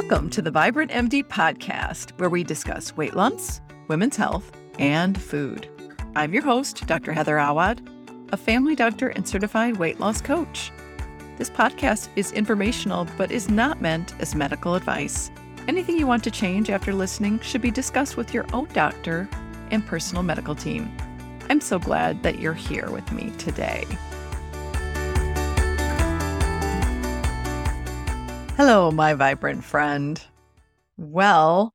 Welcome to the Vibrant MD podcast, where we discuss weight loss, women's health, and food. I'm your host, Dr. Heather Awad, a family doctor and certified weight loss coach. This podcast is informational but is not meant as medical advice. Anything you want to change after listening should be discussed with your own doctor and personal medical team. I'm so glad that you're here with me today. Hello, my vibrant friend. Well,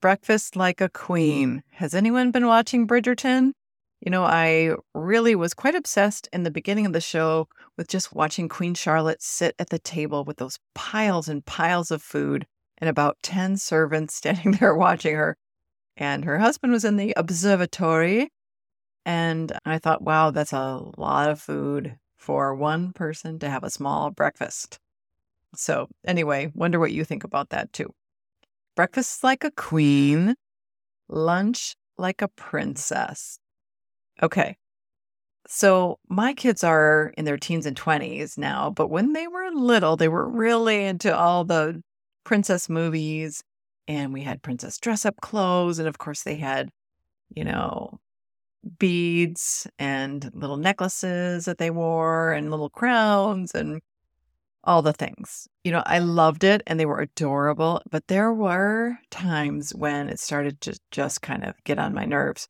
breakfast like a queen. Has anyone been watching Bridgerton? You know, I really was quite obsessed in the beginning of the show with just watching Queen Charlotte sit at the table with those piles and piles of food and about 10 servants standing there watching her. And her husband was in the observatory. And I thought, wow, that's a lot of food for one person to have a small breakfast. So, anyway, wonder what you think about that too. Breakfast like a queen, lunch like a princess. Okay. So, my kids are in their teens and 20s now, but when they were little, they were really into all the princess movies. And we had princess dress up clothes. And of course, they had, you know, beads and little necklaces that they wore and little crowns and all the things. You know, I loved it and they were adorable, but there were times when it started to just kind of get on my nerves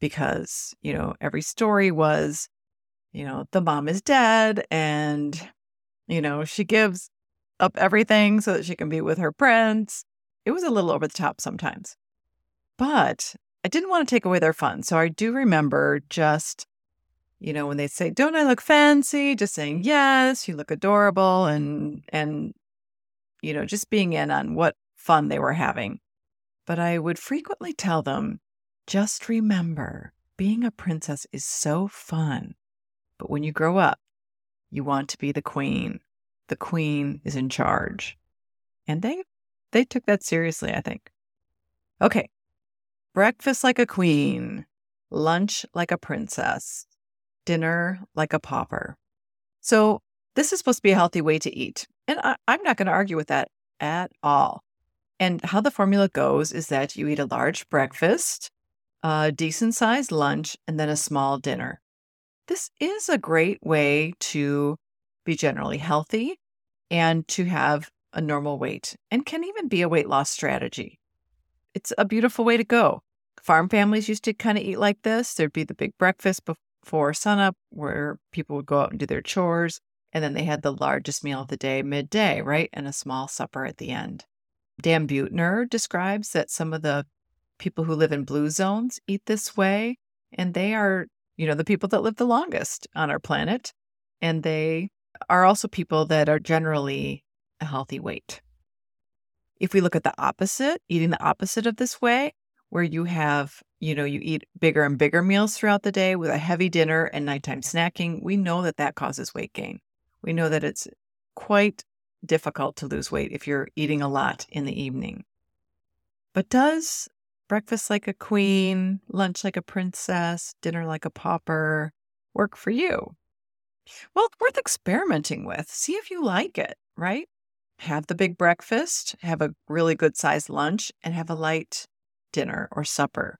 because, you know, every story was, you know, the mom is dead and, you know, she gives up everything so that she can be with her prince. It was a little over the top sometimes. But I didn't want to take away their fun. So I do remember just you know, when they say, "Don't I look fancy?" just saying, "Yes, you look adorable," and and you know, just being in on what fun they were having. But I would frequently tell them, "Just remember, being a princess is so fun, but when you grow up, you want to be the queen. The queen is in charge." And they they took that seriously, I think. Okay. Breakfast like a queen, lunch like a princess dinner like a pauper. So, this is supposed to be a healthy way to eat. And I, am not going to argue with that at all. And how the formula goes is that you eat a large breakfast, a decent sized lunch, and then a small dinner. This is a great way to be generally healthy and to have a normal weight, and can even be a weight loss strategy. It's a beautiful way to go. Farm families used to kind of eat like this. There'd be the big breakfast for sunup where people would go out and do their chores. And then they had the largest meal of the day midday, right? And a small supper at the end. Dan Buettner describes that some of the people who live in blue zones eat this way. And they are, you know, the people that live the longest on our planet. And they are also people that are generally a healthy weight. If we look at the opposite, eating the opposite of this way, where you have, you know, you eat bigger and bigger meals throughout the day with a heavy dinner and nighttime snacking, we know that that causes weight gain. We know that it's quite difficult to lose weight if you're eating a lot in the evening. But does breakfast like a queen, lunch like a princess, dinner like a pauper work for you? Well, worth experimenting with. See if you like it, right? Have the big breakfast, have a really good sized lunch, and have a light dinner or supper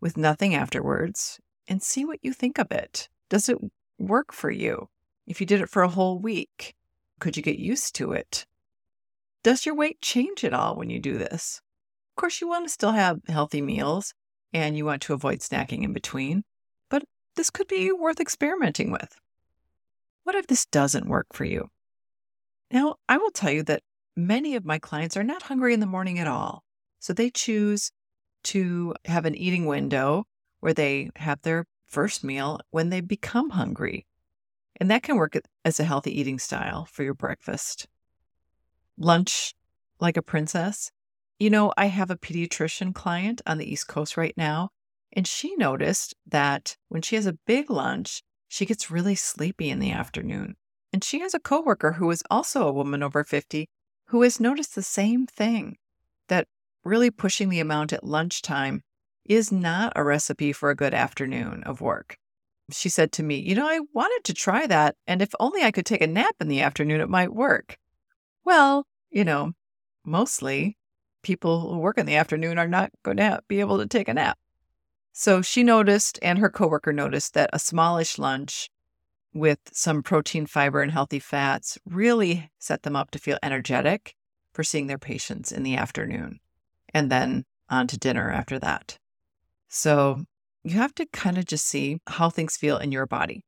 with nothing afterwards and see what you think of it. Does it work for you? If you did it for a whole week, could you get used to it? Does your weight change at all when you do this? Of course, you want to still have healthy meals and you want to avoid snacking in between, but this could be worth experimenting with. What if this doesn't work for you? Now, I will tell you that many of my clients are not hungry in the morning at all. So they choose to have an eating window where they have their first meal when they become hungry. And that can work as a healthy eating style for your breakfast. Lunch like a princess. You know, I have a pediatrician client on the East Coast right now, and she noticed that when she has a big lunch, she gets really sleepy in the afternoon. And she has a coworker who is also a woman over 50 who has noticed the same thing that really pushing the amount at lunchtime is not a recipe for a good afternoon of work. She said to me, You know, I wanted to try that. And if only I could take a nap in the afternoon, it might work. Well, you know, mostly people who work in the afternoon are not going to be able to take a nap. So she noticed, and her coworker noticed, that a smallish lunch with some protein, fiber, and healthy fats really set them up to feel energetic for seeing their patients in the afternoon and then on to dinner after that. So you have to kind of just see how things feel in your body.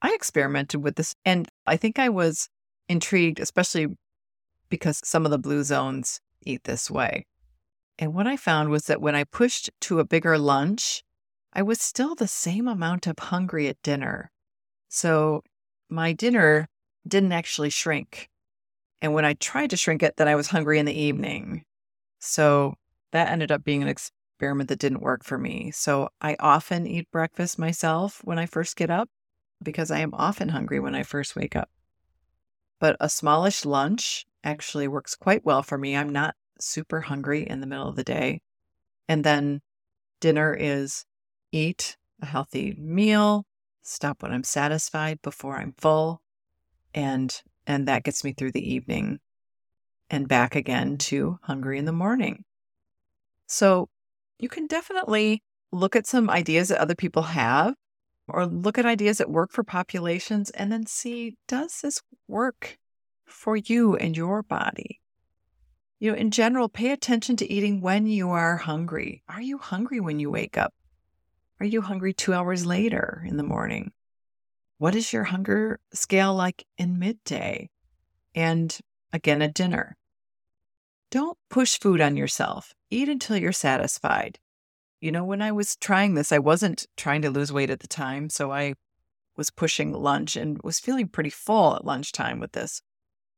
I experimented with this and I think I was intrigued, especially because some of the blue zones eat this way. And what I found was that when I pushed to a bigger lunch, I was still the same amount of hungry at dinner. So my dinner didn't actually shrink. And when I tried to shrink it, then I was hungry in the evening. So that ended up being an experiment that didn't work for me. So I often eat breakfast myself when I first get up because I am often hungry when I first wake up. But a smallish lunch actually works quite well for me. I'm not super hungry in the middle of the day. And then dinner is eat a healthy meal, stop when I'm satisfied before I'm full, and and that gets me through the evening and back again to hungry in the morning. So you can definitely look at some ideas that other people have or look at ideas that work for populations and then see does this work for you and your body? You know, in general, pay attention to eating when you are hungry. Are you hungry when you wake up? Are you hungry two hours later in the morning? What is your hunger scale like in midday? And again at dinner. Don't push food on yourself. Eat until you're satisfied. You know, when I was trying this, I wasn't trying to lose weight at the time. So I was pushing lunch and was feeling pretty full at lunchtime with this.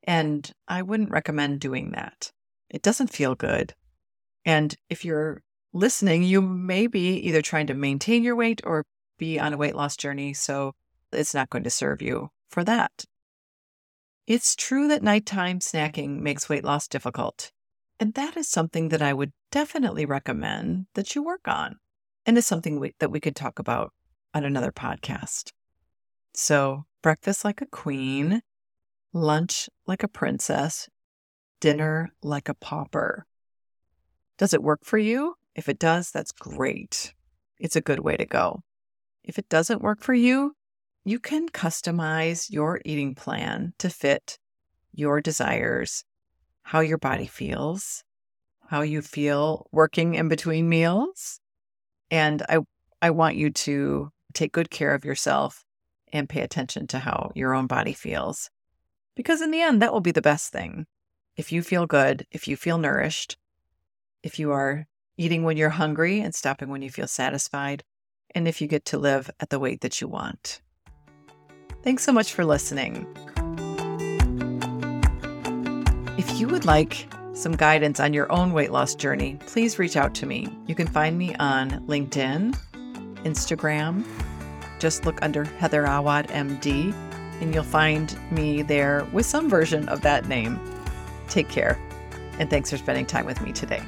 And I wouldn't recommend doing that. It doesn't feel good. And if you're listening, you may be either trying to maintain your weight or be on a weight loss journey. So it's not going to serve you for that. It's true that nighttime snacking makes weight loss difficult. And that is something that I would definitely recommend that you work on. And is something we, that we could talk about on another podcast. So, breakfast like a queen, lunch like a princess, dinner like a pauper. Does it work for you? If it does, that's great. It's a good way to go. If it doesn't work for you, you can customize your eating plan to fit your desires, how your body feels, how you feel working in between meals. And I, I want you to take good care of yourself and pay attention to how your own body feels. Because in the end, that will be the best thing. If you feel good, if you feel nourished, if you are eating when you're hungry and stopping when you feel satisfied, and if you get to live at the weight that you want. Thanks so much for listening. If you would like some guidance on your own weight loss journey, please reach out to me. You can find me on LinkedIn, Instagram. Just look under Heather Awad MD, and you'll find me there with some version of that name. Take care, and thanks for spending time with me today.